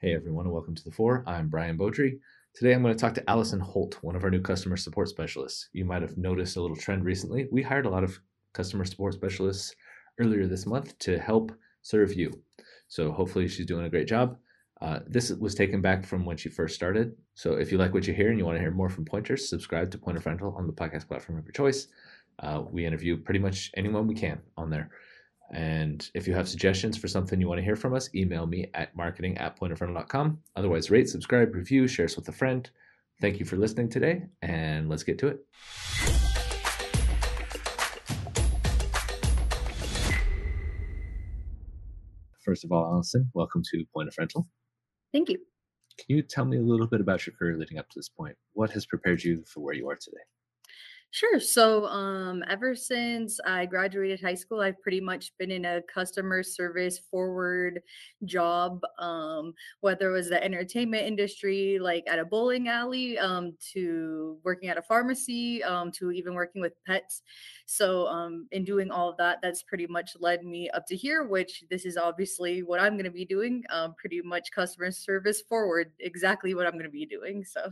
Hey everyone, and welcome to the Four. I'm Brian Beaudry. Today I'm going to talk to Allison Holt, one of our new customer support specialists. You might have noticed a little trend recently. We hired a lot of customer support specialists earlier this month to help serve you. So hopefully she's doing a great job. Uh, this was taken back from when she first started. So if you like what you hear and you want to hear more from Pointers, subscribe to Point of Rental on the podcast platform of your choice. Uh, we interview pretty much anyone we can on there. And if you have suggestions for something you want to hear from us, email me at marketing at pointofrental.com. Otherwise, rate, subscribe, review, share us with a friend. Thank you for listening today, and let's get to it. First of all, Allison, welcome to Point of Rental. Thank you. Can you tell me a little bit about your career leading up to this point? What has prepared you for where you are today? Sure. So, um, ever since I graduated high school, I've pretty much been in a customer service forward job, um, whether it was the entertainment industry, like at a bowling alley, um, to working at a pharmacy, um, to even working with pets. So, um, in doing all of that, that's pretty much led me up to here, which this is obviously what I'm going to be doing, um, pretty much customer service forward, exactly what I'm going to be doing. So,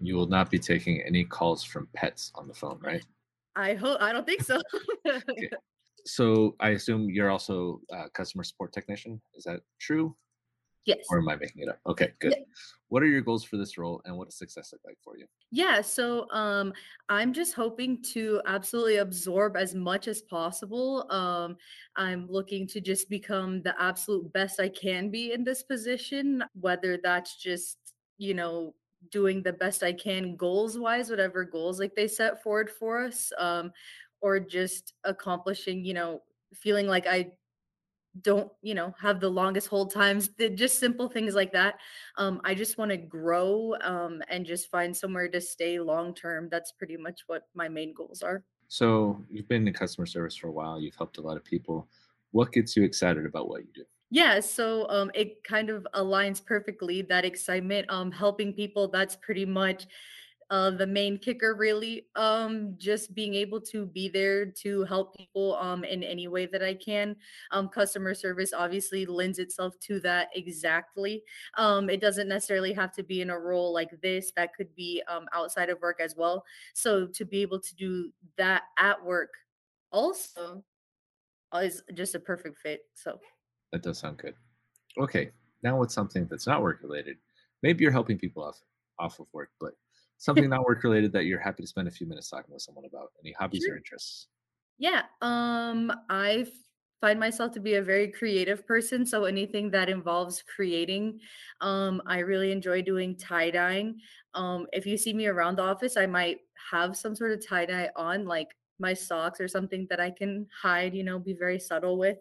you will not be taking any calls from pets on the phone, right? I hope I don't think so. okay. So I assume you're also a customer support technician. Is that true? Yes. Or am I making it up? Okay, good. Yeah. What are your goals for this role and what does success look like for you? Yeah, so um I'm just hoping to absolutely absorb as much as possible. Um I'm looking to just become the absolute best I can be in this position, whether that's just, you know, doing the best I can goals wise, whatever goals like they set forward for us, um, or just accomplishing, you know, feeling like I don't, you know, have the longest hold times, the, just simple things like that. Um, I just want to grow um, and just find somewhere to stay long term. That's pretty much what my main goals are. So you've been in customer service for a while. You've helped a lot of people. What gets you excited about what you do? Yeah, so um it kind of aligns perfectly that excitement um helping people that's pretty much uh the main kicker really um just being able to be there to help people um in any way that I can. Um customer service obviously lends itself to that exactly. Um it doesn't necessarily have to be in a role like this that could be um outside of work as well. So to be able to do that at work also is just a perfect fit so that does sound good. Okay, now what's something that's not work related? Maybe you're helping people off off of work, but something not work related that you're happy to spend a few minutes talking with someone about. Any hobbies sure. or interests? Yeah, um, I find myself to be a very creative person, so anything that involves creating, um, I really enjoy doing tie dyeing. Um, if you see me around the office, I might have some sort of tie dye on, like my socks or something that I can hide, you know, be very subtle with.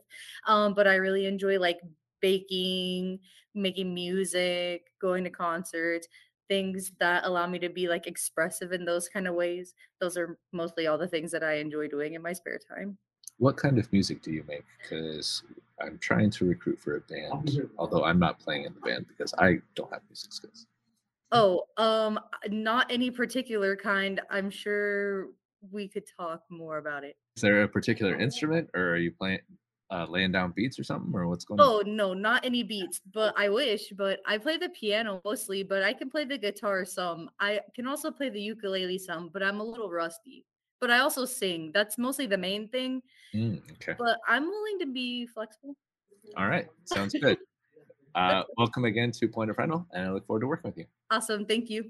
Um, but I really enjoy like baking, making music, going to concerts, things that allow me to be like expressive in those kind of ways. Those are mostly all the things that I enjoy doing in my spare time. What kind of music do you make? Because I'm trying to recruit for a band, although I'm not playing in the band because I don't have music skills. Oh, um, not any particular kind. I'm sure we could talk more about it. Is there a particular instrument, or are you playing, uh, laying down beats or something, or what's going oh, on? Oh no, not any beats, but I wish. But I play the piano mostly, but I can play the guitar some. I can also play the ukulele some, but I'm a little rusty. But I also sing. That's mostly the main thing. Mm, okay. But I'm willing to be flexible. All right, sounds good. uh, welcome again to Point of Rental, and I look forward to working with you. Awesome, thank you.